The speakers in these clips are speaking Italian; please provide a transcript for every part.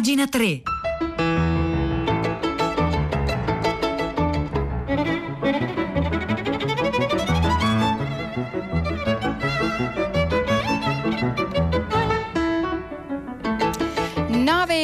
Pagina 3.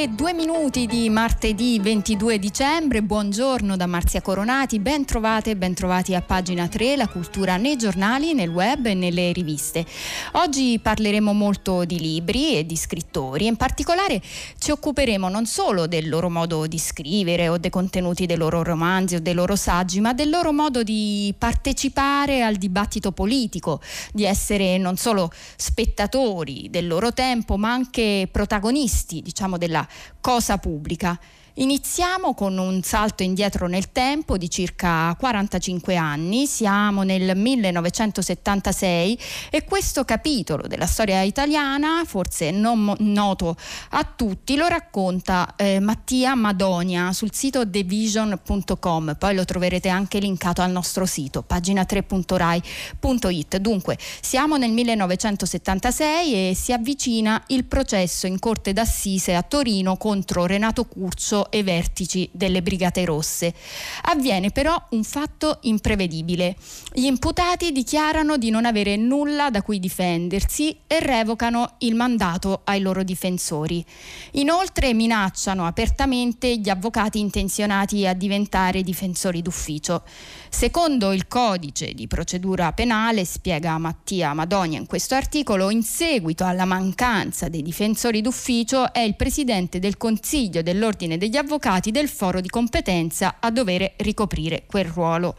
9 2 minuti di martedì 22 dicembre, buongiorno da Marzia Coronati, ben trovate e ben trovati a pagina 3, la cultura nei giornali, nel web e nelle riviste. Oggi parleremo molto di libri e di scrittori, in particolare ci occuperemo non solo del loro modo di scrivere o dei contenuti dei loro romanzi o dei loro saggi, ma del loro modo di partecipare al dibattito politico, di essere non solo spettatori del loro tempo, ma anche protagonisti, diciamo, della cosa pubblica Iniziamo con un salto indietro nel tempo di circa 45 anni, siamo nel 1976 e questo capitolo della storia italiana, forse non noto a tutti, lo racconta eh, Mattia Madonia sul sito thevision.com, poi lo troverete anche linkato al nostro sito, pagina3.rai.it. Dunque, siamo nel 1976 e si avvicina il processo in Corte d'Assise a Torino contro Renato Curcio e vertici delle Brigate Rosse. Avviene però un fatto imprevedibile. Gli imputati dichiarano di non avere nulla da cui difendersi e revocano il mandato ai loro difensori. Inoltre minacciano apertamente gli avvocati intenzionati a diventare difensori d'ufficio. Secondo il codice di procedura penale, spiega Mattia Madonia in questo articolo, in seguito alla mancanza dei difensori d'ufficio è il presidente del Consiglio dell'Ordine degli Avvocati del foro di competenza a dover ricoprire quel ruolo.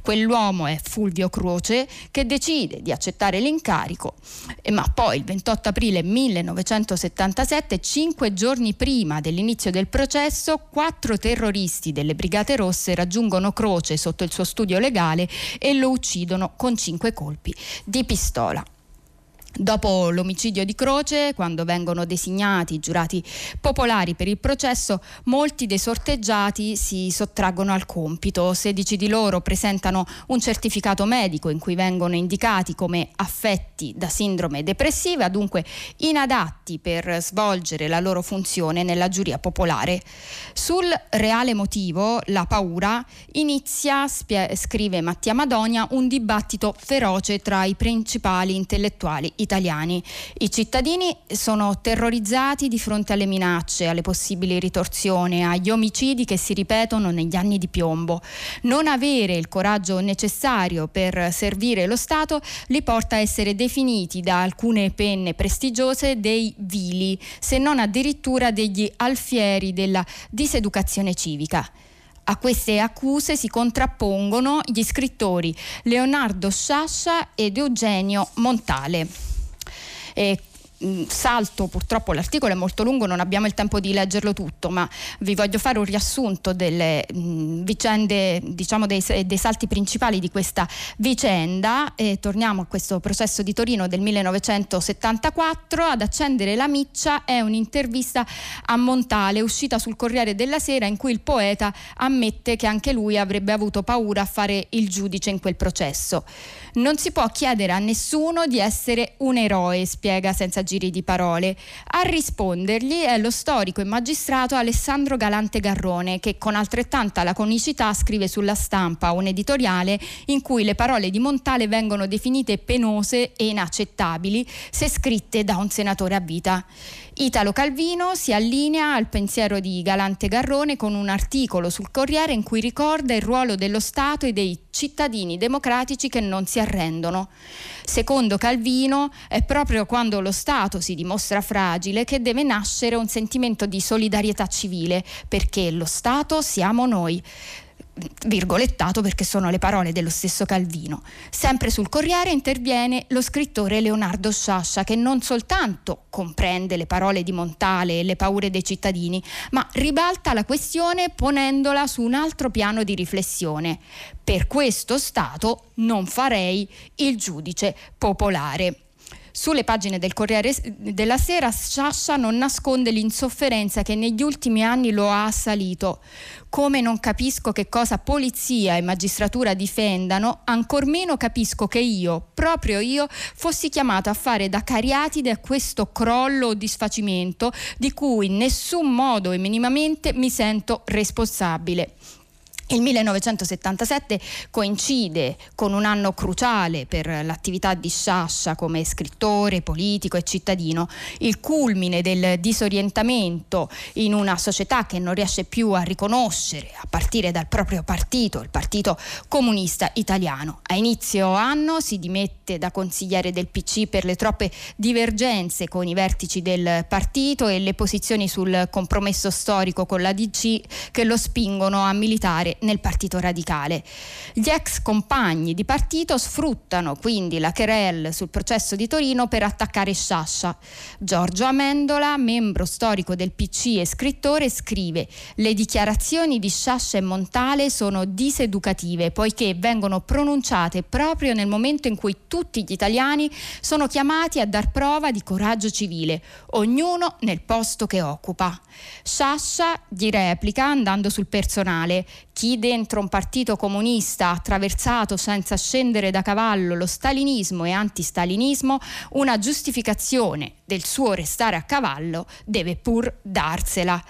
Quell'uomo è Fulvio Croce che decide di accettare l'incarico, ma poi il 28 aprile 1977, cinque giorni prima dell'inizio del processo, quattro terroristi delle Brigate Rosse raggiungono Croce sotto il suo studio legale e lo uccidono con cinque colpi di pistola. Dopo l'omicidio di Croce, quando vengono designati i giurati popolari per il processo, molti dei sorteggiati si sottraggono al compito. 16 di loro presentano un certificato medico in cui vengono indicati come affetti da sindrome depressiva, dunque inadatti per svolgere la loro funzione nella giuria popolare. Sul reale motivo, la paura, inizia, scrive Mattia Madonia, un dibattito feroce tra i principali intellettuali italiani. I cittadini sono terrorizzati di fronte alle minacce, alle possibili ritorsioni, agli omicidi che si ripetono negli anni di piombo. Non avere il coraggio necessario per servire lo Stato li porta a essere definiti da alcune penne prestigiose dei vili, se non addirittura degli alfieri della diseducazione civica. A queste accuse si contrappongono gli scrittori Leonardo Sciascia ed Eugenio Montale. E mm, salto, purtroppo l'articolo è molto lungo, non abbiamo il tempo di leggerlo tutto, ma vi voglio fare un riassunto delle mh, mm, vicende, diciamo dei, dei, salti principali di questa vicenda. E torniamo a questo processo di Torino del 1974. Ad accendere la miccia è un'intervista a Montale uscita sul Corriere della Sera in cui il poeta ammette che anche lui avrebbe avuto paura a fare il giudice in quel processo. Non si può chiedere a nessuno di essere un eroe, spiega senza giri di parole. A rispondergli è lo storico e magistrato Alessandro Galante Garrone, che con altrettanta laconicità scrive sulla stampa un editoriale in cui le parole di Montale vengono definite penose e inaccettabili se scritte da un senatore a vita. Italo Calvino si allinea al pensiero di Galante Garrone con un articolo sul Corriere in cui ricorda il ruolo dello Stato e dei cittadini democratici che non si arrendono. Secondo Calvino è proprio quando lo Stato si dimostra fragile che deve nascere un sentimento di solidarietà civile, perché lo Stato siamo noi virgolettato perché sono le parole dello stesso Calvino. Sempre sul Corriere interviene lo scrittore Leonardo Sciascia che non soltanto comprende le parole di Montale e le paure dei cittadini, ma ribalta la questione ponendola su un altro piano di riflessione. Per questo Stato non farei il giudice popolare. Sulle pagine del Corriere della Sera Sciascia non nasconde l'insofferenza che negli ultimi anni lo ha assalito. Come non capisco che cosa polizia e magistratura difendano, ancor meno capisco che io, proprio io, fossi chiamato a fare da cariatide a questo crollo o disfacimento di cui in nessun modo e minimamente mi sento responsabile. Il 1977 coincide con un anno cruciale per l'attività di Sciascia come scrittore, politico e cittadino, il culmine del disorientamento in una società che non riesce più a riconoscere, a partire dal proprio partito, il Partito Comunista Italiano. A inizio anno si dimette da consigliere del PC per le troppe divergenze con i vertici del partito e le posizioni sul compromesso storico con la DC che lo spingono a militare nel Partito Radicale. Gli ex compagni di partito sfruttano quindi la querelle sul processo di Torino per attaccare Sciascia. Giorgio Amendola, membro storico del PC e scrittore, scrive le dichiarazioni di Sciascia e Montale sono diseducative poiché vengono pronunciate proprio nel momento in cui tutti gli italiani sono chiamati a dar prova di coraggio civile, ognuno nel posto che occupa. Sciascia gli replica andando sul personale chi dentro un partito comunista ha attraversato senza scendere da cavallo lo stalinismo e antistalinismo, una giustificazione del suo restare a cavallo deve pur darsela.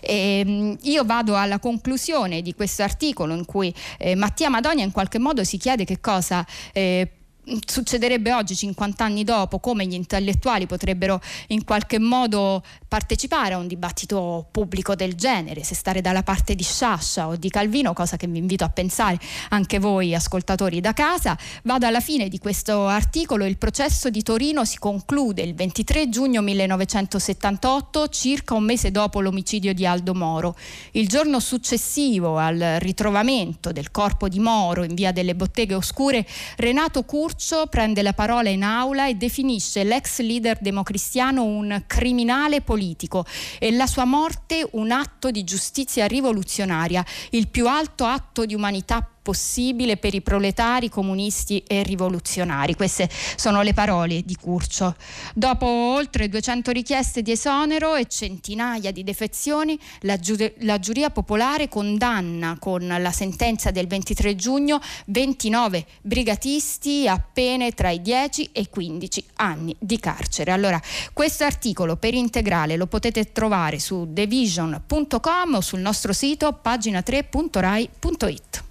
Eh, io vado alla conclusione di questo articolo in cui eh, Mattia Madonia in qualche modo si chiede che cosa eh, succederebbe oggi, 50 anni dopo, come gli intellettuali potrebbero in qualche modo partecipare a un dibattito pubblico del genere, se stare dalla parte di Sciascia o di Calvino, cosa che vi invito a pensare anche voi ascoltatori da casa. Vado alla fine di questo articolo, il processo di Torino si conclude il 23 giugno 1978, circa un mese dopo l'omicidio di Aldo Moro. Il giorno successivo al ritrovamento del corpo di Moro in via delle Botteghe Oscure, Renato Curcio Curcio prende la parola in aula e definisce l'ex leader democristiano un criminale politico e la sua morte un atto di giustizia rivoluzionaria, il più alto atto di umanità possibile per i proletari, comunisti e rivoluzionari. Queste sono le parole di Curcio. Dopo oltre 200 richieste di esonero e centinaia di defezioni, la, giu- la giuria popolare condanna con la sentenza del 23 giugno 29 brigatisti a pene tra i 10 e i 15 anni di carcere. Allora, questo articolo per integrale lo potete trovare su thevision.com o sul nostro sito pagina3.rai.it.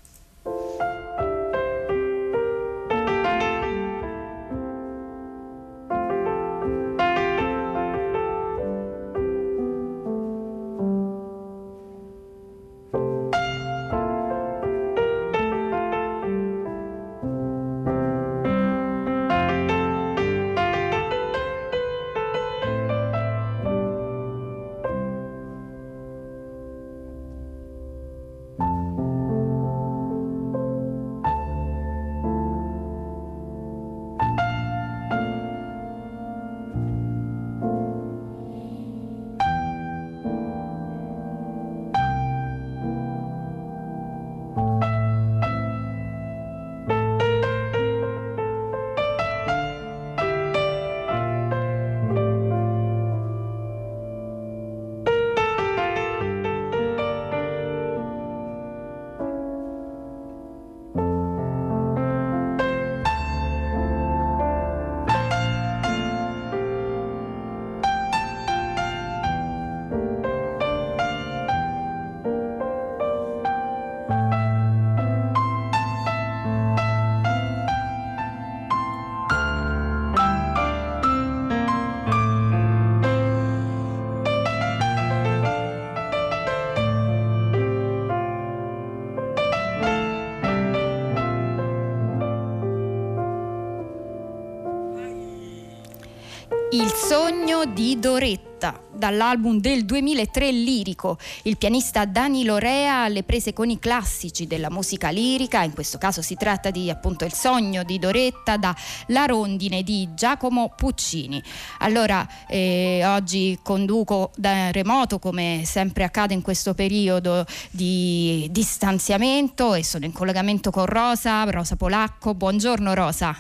sogno di Doretta, dall'album del 2003 lirico. Il pianista Dani Lorea alle prese con i classici della musica lirica, in questo caso si tratta di appunto Il sogno di Doretta da La rondine di Giacomo Puccini. Allora, eh, oggi conduco da remoto, come sempre accade in questo periodo di distanziamento e sono in collegamento con Rosa, Rosa Polacco. Buongiorno Rosa.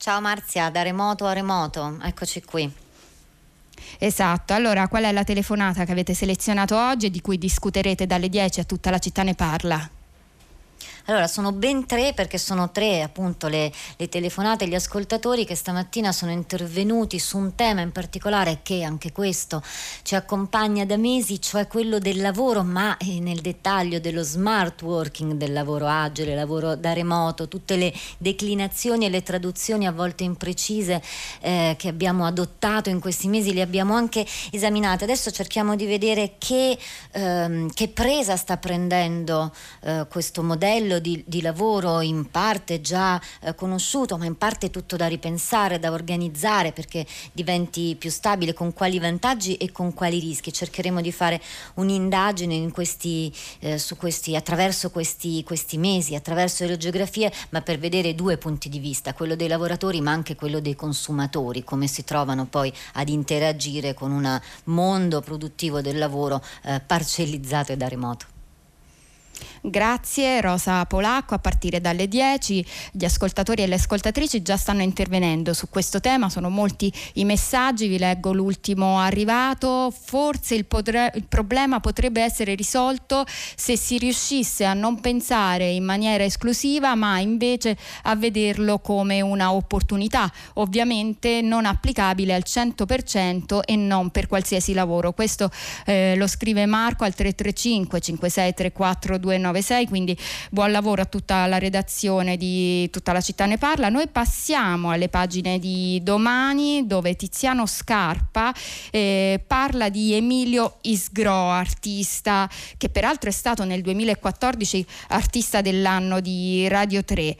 Ciao Marzia, da remoto a remoto, eccoci qui. Esatto, allora qual è la telefonata che avete selezionato oggi e di cui discuterete dalle 10 a tutta la città ne parla? Allora, sono ben tre perché sono tre appunto le, le telefonate, gli ascoltatori che stamattina sono intervenuti su un tema in particolare che anche questo ci accompagna da mesi, cioè quello del lavoro, ma eh, nel dettaglio dello smart working, del lavoro agile, lavoro da remoto, tutte le declinazioni e le traduzioni a volte imprecise eh, che abbiamo adottato in questi mesi, le abbiamo anche esaminate. Adesso cerchiamo di vedere che, ehm, che presa sta prendendo eh, questo modello di, di lavoro in parte già eh, conosciuto, ma in parte tutto da ripensare, da organizzare perché diventi più stabile, con quali vantaggi e con quali rischi. Cercheremo di fare un'indagine questi, eh, questi, attraverso questi, questi mesi, attraverso le geografie, ma per vedere due punti di vista, quello dei lavoratori ma anche quello dei consumatori, come si trovano poi ad interagire con un mondo produttivo del lavoro eh, parcellizzato e da remoto. Grazie Rosa Polacco, a partire dalle 10 gli ascoltatori e le ascoltatrici già stanno intervenendo su questo tema, sono molti i messaggi, vi leggo l'ultimo arrivato, forse il, potre- il problema potrebbe essere risolto se si riuscisse a non pensare in maniera esclusiva ma invece a vederlo come una opportunità, ovviamente non applicabile al 100% e non per qualsiasi lavoro. Questo eh, lo scrive Marco al 335 5634 296, quindi buon lavoro a tutta la redazione di Tutta la città ne parla. Noi passiamo alle pagine di domani dove Tiziano Scarpa eh, parla di Emilio Isgro, artista che peraltro è stato nel 2014 artista dell'anno di Radio 3.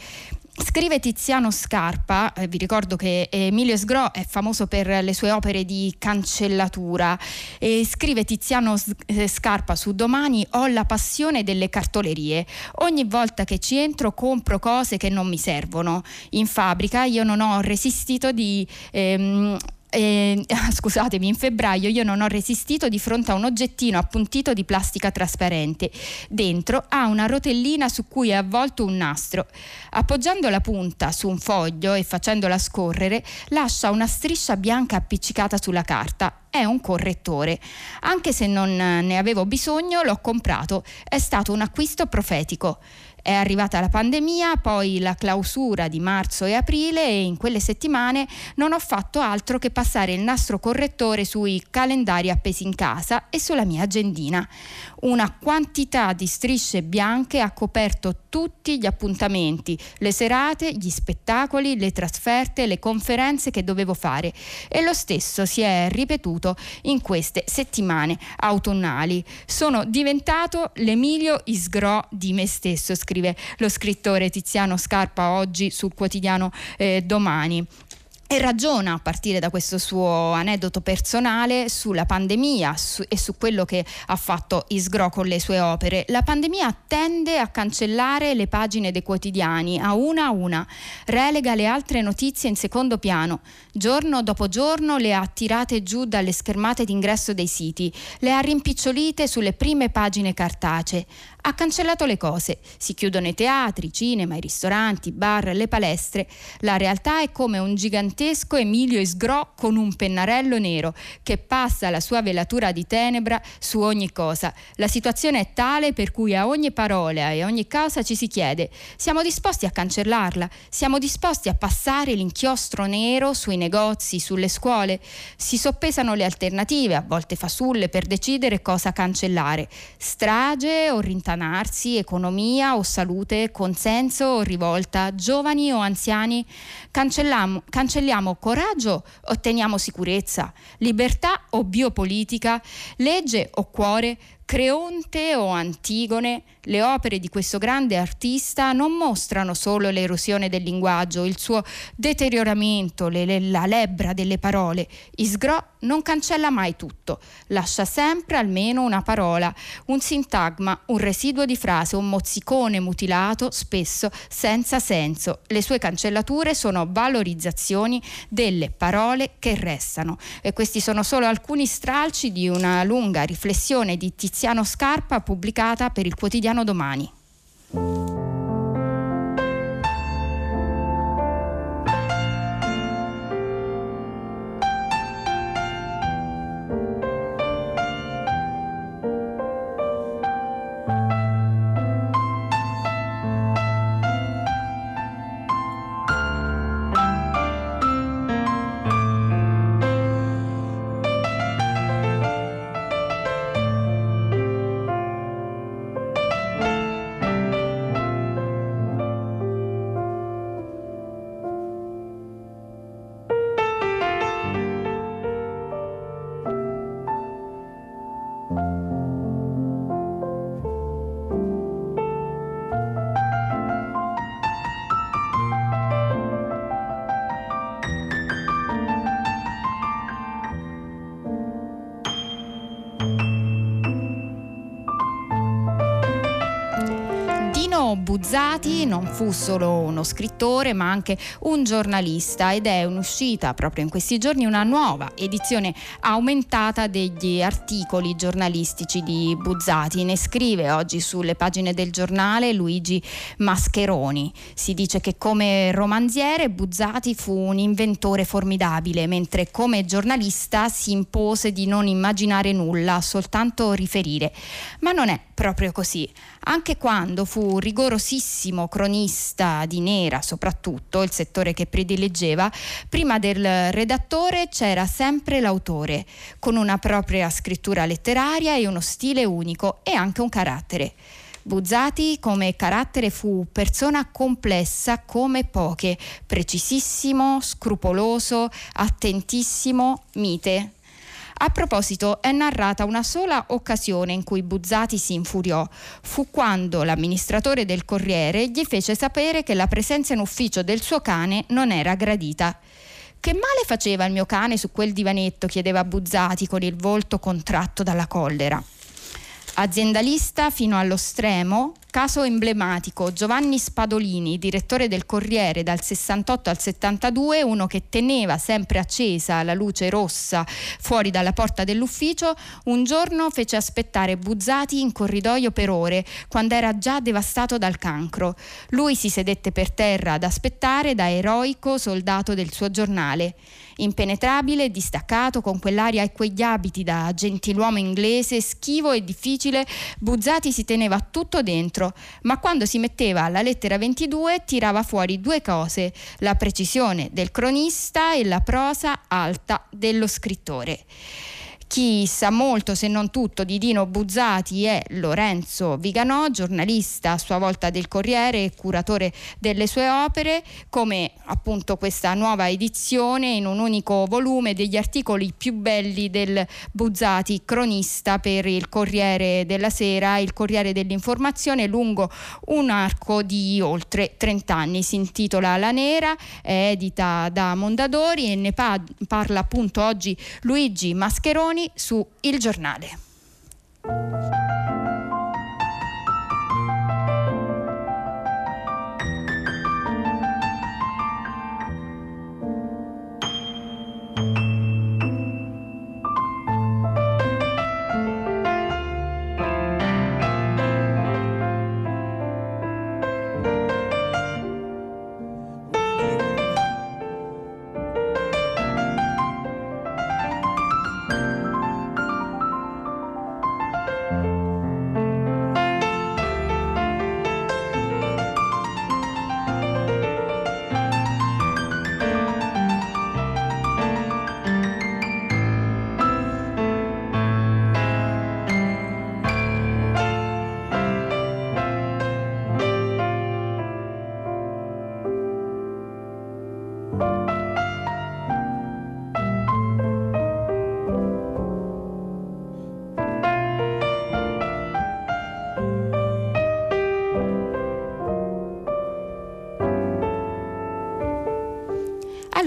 Scrive Tiziano Scarpa, eh, vi ricordo che Emilio Sgro è famoso per le sue opere di cancellatura, e scrive Tiziano eh, Scarpa su Domani ho la passione delle cartolerie, ogni volta che ci entro compro cose che non mi servono, in fabbrica io non ho resistito di... Ehm, eh, scusatemi, in febbraio io non ho resistito di fronte a un oggettino appuntito di plastica trasparente. Dentro ha una rotellina su cui è avvolto un nastro. Appoggiando la punta su un foglio e facendola scorrere, lascia una striscia bianca appiccicata sulla carta. È un correttore. Anche se non ne avevo bisogno, l'ho comprato. È stato un acquisto profetico. È arrivata la pandemia, poi la clausura di marzo e aprile e in quelle settimane non ho fatto altro che passare il nastro correttore sui calendari appesi in casa e sulla mia agendina. Una quantità di strisce bianche ha coperto tutti gli appuntamenti, le serate, gli spettacoli, le trasferte, le conferenze che dovevo fare e lo stesso si è ripetuto in queste settimane autunnali. Sono diventato l'Emilio Isgro di me stesso, scrive lo scrittore Tiziano Scarpa oggi sul quotidiano eh, Domani. E ragiona a partire da questo suo aneddoto personale sulla pandemia su, e su quello che ha fatto Isgro con le sue opere. La pandemia tende a cancellare le pagine dei quotidiani a una a una, relega le altre notizie in secondo piano, giorno dopo giorno le ha tirate giù dalle schermate d'ingresso dei siti, le ha rimpicciolite sulle prime pagine cartacee, ha cancellato le cose. Si chiudono i teatri, i cinema, i ristoranti, i bar, le palestre. La realtà è come un gigantesco Emilio Isgro con un pennarello nero che passa la sua velatura di tenebra su ogni cosa. La situazione è tale per cui a ogni parola e ogni cosa ci si chiede: siamo disposti a cancellarla? Siamo disposti a passare l'inchiostro nero sui negozi, sulle scuole? Si soppesano le alternative, a volte fasulle, per decidere cosa cancellare. Strage o rintanamento allontanarsi, economia o salute, consenso o rivolta, giovani o anziani. Cancelliamo, cancelliamo coraggio, otteniamo sicurezza, libertà o biopolitica, legge o cuore, Creonte o Antigone, le opere di questo grande artista non mostrano solo l'erosione del linguaggio, il suo deterioramento, le, le, la lebbra delle parole. Isgro non cancella mai tutto, lascia sempre almeno una parola, un sintagma, un residuo di frase, un mozzicone mutilato, spesso senza senso. Le sue cancellature sono valorizzazioni delle parole che restano. E questi sono solo alcuni stralci di una lunga riflessione di Tiziano Tiziano Scarpa pubblicata per il quotidiano Domani. Buzzati non fu solo uno scrittore ma anche un giornalista ed è un'uscita proprio in questi giorni una nuova edizione aumentata degli articoli giornalistici di Buzzati. Ne scrive oggi sulle pagine del giornale Luigi Mascheroni. Si dice che come romanziere Buzzati fu un inventore formidabile, mentre come giornalista si impose di non immaginare nulla, soltanto riferire. Ma non è proprio così. Anche quando fu rigorosissimo cronista di nera, soprattutto il settore che predileggeva, prima del redattore c'era sempre l'autore, con una propria scrittura letteraria e uno stile unico e anche un carattere. Buzzati come carattere fu persona complessa come poche, precisissimo, scrupoloso, attentissimo, mite. A proposito, è narrata una sola occasione in cui Buzzati si infuriò. Fu quando l'amministratore del Corriere gli fece sapere che la presenza in ufficio del suo cane non era gradita. Che male faceva il mio cane su quel divanetto? chiedeva Buzzati con il volto contratto dalla collera. Aziendalista fino allo stremo, Caso emblematico, Giovanni Spadolini, direttore del Corriere dal 68 al 72, uno che teneva sempre accesa la luce rossa fuori dalla porta dell'ufficio, un giorno fece aspettare Buzzati in corridoio per ore, quando era già devastato dal cancro. Lui si sedette per terra ad aspettare da eroico soldato del suo giornale impenetrabile, distaccato, con quell'aria e quegli abiti da gentiluomo inglese, schivo e difficile, Buzzati si teneva tutto dentro, ma quando si metteva alla lettera 22 tirava fuori due cose, la precisione del cronista e la prosa alta dello scrittore. Chi sa molto, se non tutto, di Dino Buzzati è Lorenzo Viganò, giornalista a sua volta del Corriere e curatore delle sue opere, come appunto questa nuova edizione in un unico volume degli articoli più belli del Buzzati, cronista per il Corriere della Sera, il Corriere dell'Informazione, lungo un arco di oltre 30 anni. Si intitola La Nera, è edita da Mondadori e ne pa- parla appunto oggi Luigi Mascheroni su Il Giornale.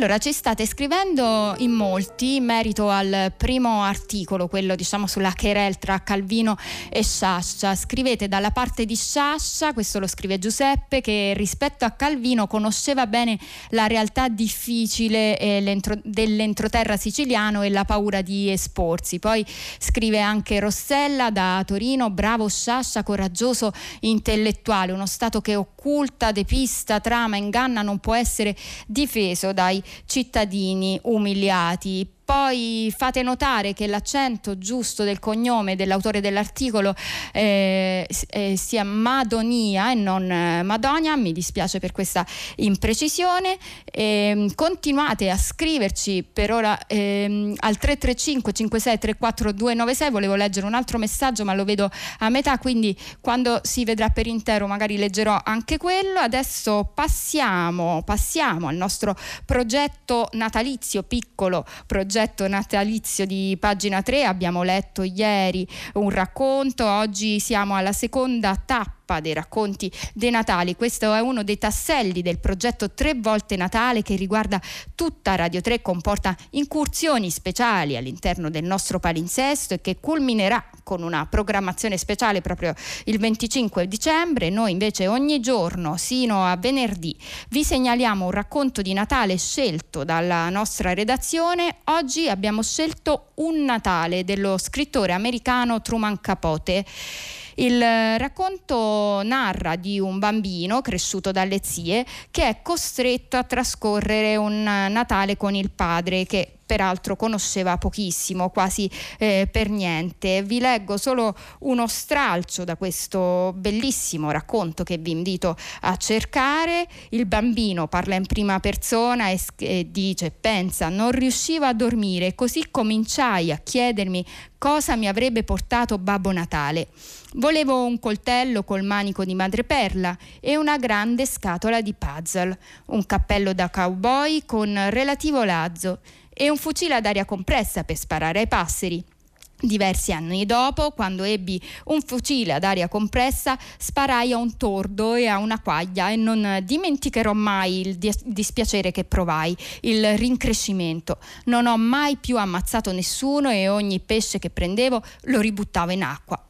Allora, ci state scrivendo in molti in merito al primo articolo, quello diciamo sulla querel tra Calvino e Sciascia. Scrivete dalla parte di Sciascia, questo lo scrive Giuseppe, che rispetto a Calvino conosceva bene la realtà difficile eh, dell'entroterra siciliano e la paura di esporsi. Poi scrive anche Rossella da Torino, bravo Sciascia, coraggioso intellettuale, uno Stato che occulta, depista, trama, inganna, non può essere difeso dai cittadini umiliati poi fate notare che l'accento giusto del cognome dell'autore dell'articolo eh, eh, sia Madonia e non eh, Madonia, mi dispiace per questa imprecisione. Eh, continuate a scriverci per ora ehm, al 335 56 34 296, volevo leggere un altro messaggio ma lo vedo a metà, quindi quando si vedrà per intero magari leggerò anche quello. Adesso passiamo, passiamo al nostro progetto natalizio, piccolo progetto progetto natalizio di pagina 3 abbiamo letto ieri un racconto, oggi siamo alla seconda tappa dei racconti dei Natali. Questo è uno dei tasselli del progetto Tre volte Natale che riguarda tutta Radio 3, comporta incursioni speciali all'interno del nostro palinsesto e che culminerà con una programmazione speciale proprio il 25 dicembre. Noi invece ogni giorno, sino a venerdì, vi segnaliamo un racconto di Natale scelto dalla nostra redazione. Oggi abbiamo scelto Un Natale dello scrittore americano Truman Capote. Il racconto narra di un bambino cresciuto dalle zie che è costretto a trascorrere un Natale con il padre che peraltro conosceva pochissimo, quasi eh, per niente. Vi leggo solo uno stralcio da questo bellissimo racconto che vi invito a cercare. Il bambino parla in prima persona e, e dice, pensa, non riuscivo a dormire, così cominciai a chiedermi cosa mi avrebbe portato Babbo Natale. Volevo un coltello col manico di madreperla e una grande scatola di puzzle, un cappello da cowboy con relativo lazzo e un fucile ad aria compressa per sparare ai passeri. Diversi anni dopo, quando ebbi un fucile ad aria compressa, sparai a un tordo e a una quaglia e non dimenticherò mai il dispiacere che provai, il rincrescimento. Non ho mai più ammazzato nessuno e ogni pesce che prendevo lo ributtavo in acqua.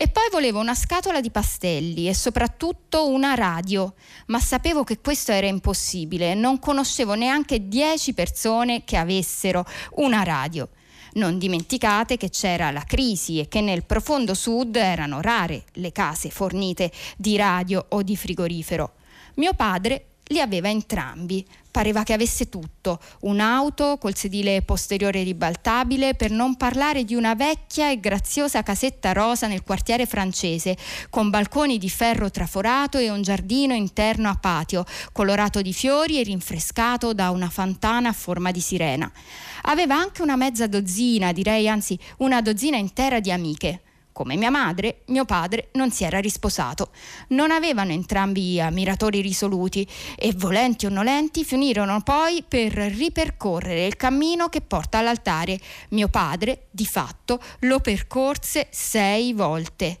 E poi volevo una scatola di pastelli e soprattutto una radio, ma sapevo che questo era impossibile, non conoscevo neanche dieci persone che avessero una radio. Non dimenticate che c'era la crisi e che nel profondo sud erano rare le case fornite di radio o di frigorifero. Mio padre li aveva entrambi. Pareva che avesse tutto, un'auto col sedile posteriore ribaltabile, per non parlare di una vecchia e graziosa casetta rosa nel quartiere francese, con balconi di ferro traforato e un giardino interno a patio, colorato di fiori e rinfrescato da una fontana a forma di sirena. Aveva anche una mezza dozzina, direi anzi una dozzina intera di amiche. Come mia madre, mio padre non si era risposato. Non avevano entrambi ammiratori risoluti e, volenti o nolenti, finirono poi per ripercorrere il cammino che porta all'altare. Mio padre, di fatto, lo percorse sei volte.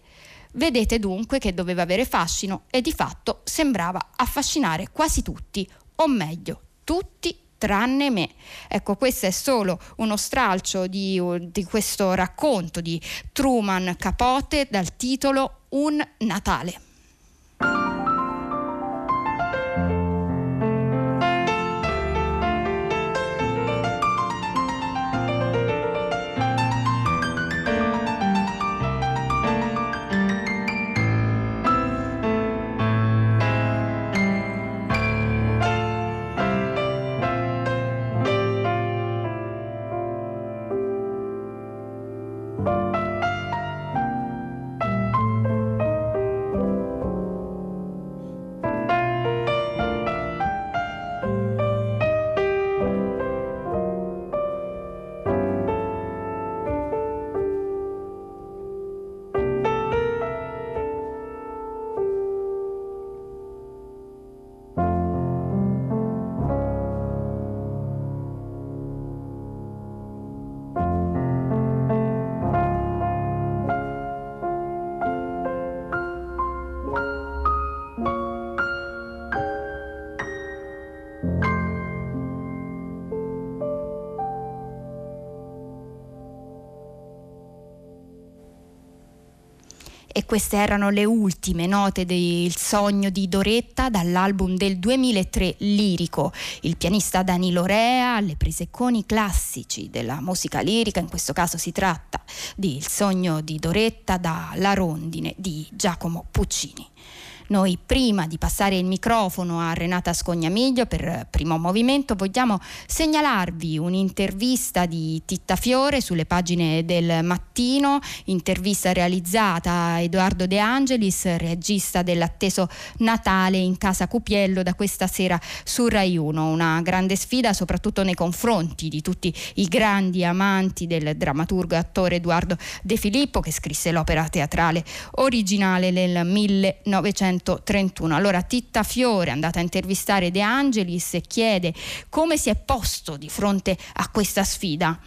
Vedete dunque che doveva avere fascino e di fatto sembrava affascinare quasi tutti, o meglio, tutti tranne me. Ecco, questo è solo uno stralcio di, di questo racconto di Truman Capote dal titolo Un Natale. Queste erano le ultime note del sogno di Doretta dall'album del 2003 Lirico. Il pianista Danilo Rea alle prese con i classici della musica lirica, in questo caso si tratta di Il sogno di Doretta da La rondine di Giacomo Puccini. Noi prima di passare il microfono a Renata Scognamiglio per primo movimento vogliamo segnalarvi un'intervista di Titta Fiore sulle pagine del mattino, intervista realizzata a Edoardo De Angelis, regista dell'atteso Natale in casa Cupiello da questa sera su Rai 1, una grande sfida soprattutto nei confronti di tutti i grandi amanti del drammaturgo e attore Edoardo De Filippo che scrisse l'opera teatrale originale nel 1900 1931. Allora Titta Fiore è andata a intervistare De Angelis e chiede come si è posto di fronte a questa sfida.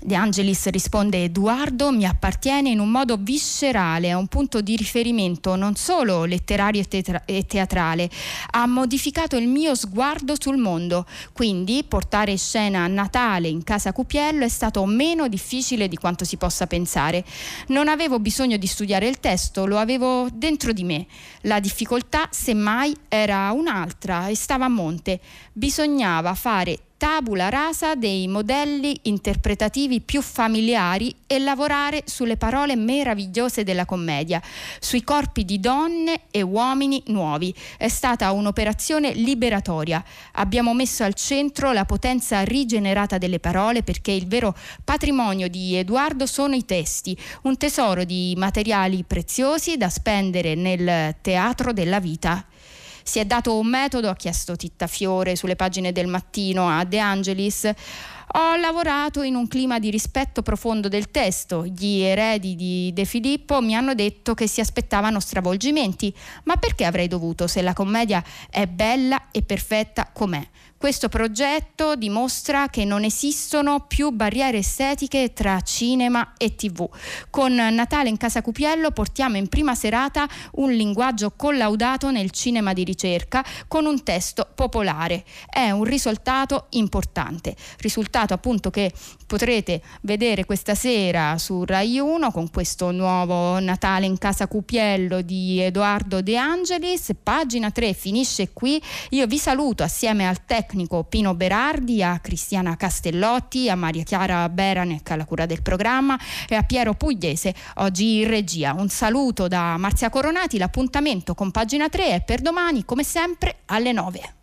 De Angelis risponde Edoardo mi appartiene in un modo viscerale, è un punto di riferimento non solo letterario e, tetra- e, teatrale, ha modificato il mio sguardo sul mondo, quindi portare scena Natale in casa Cupiello è stato meno difficile di quanto si possa pensare. Non avevo bisogno di studiare il testo, lo avevo dentro di me. La difficoltà, semmai, era un'altra e stava a monte. Bisognava fare tabula rasa dei modelli interpretativi più familiari e lavorare sulle parole meravigliose della commedia, sui corpi di donne e uomini nuovi. È stata un'operazione liberatoria. Abbiamo messo al centro la potenza rigenerata delle parole perché il vero patrimonio di Edoardo sono i testi, un tesoro di materiali preziosi da spendere nel teatro della vita. Si è dato un metodo, ha chiesto Titta Fiore sulle pagine del mattino a De Angelis. Ho lavorato in un clima di rispetto profondo del testo. Gli eredi di De Filippo mi hanno detto che si aspettavano stravolgimenti, ma perché avrei dovuto se la commedia è bella e perfetta com'è? Questo progetto dimostra che non esistono più barriere estetiche tra cinema e tv. Con Natale in Casa Cupiello portiamo in prima serata un linguaggio collaudato nel cinema di ricerca con un testo popolare. È un risultato importante, risultato appunto che potrete vedere questa sera su Rai 1 con questo nuovo Natale in Casa Cupiello di Edoardo De Angelis. Pagina 3 finisce qui. Io vi saluto assieme al tecnico tecnico Pino Berardi, a Cristiana Castellotti, a Maria Chiara Beranec alla cura del programma e a Piero Pugliese oggi in regia. Un saluto da Marzia Coronati, l'appuntamento con pagina 3 è per domani come sempre alle 9.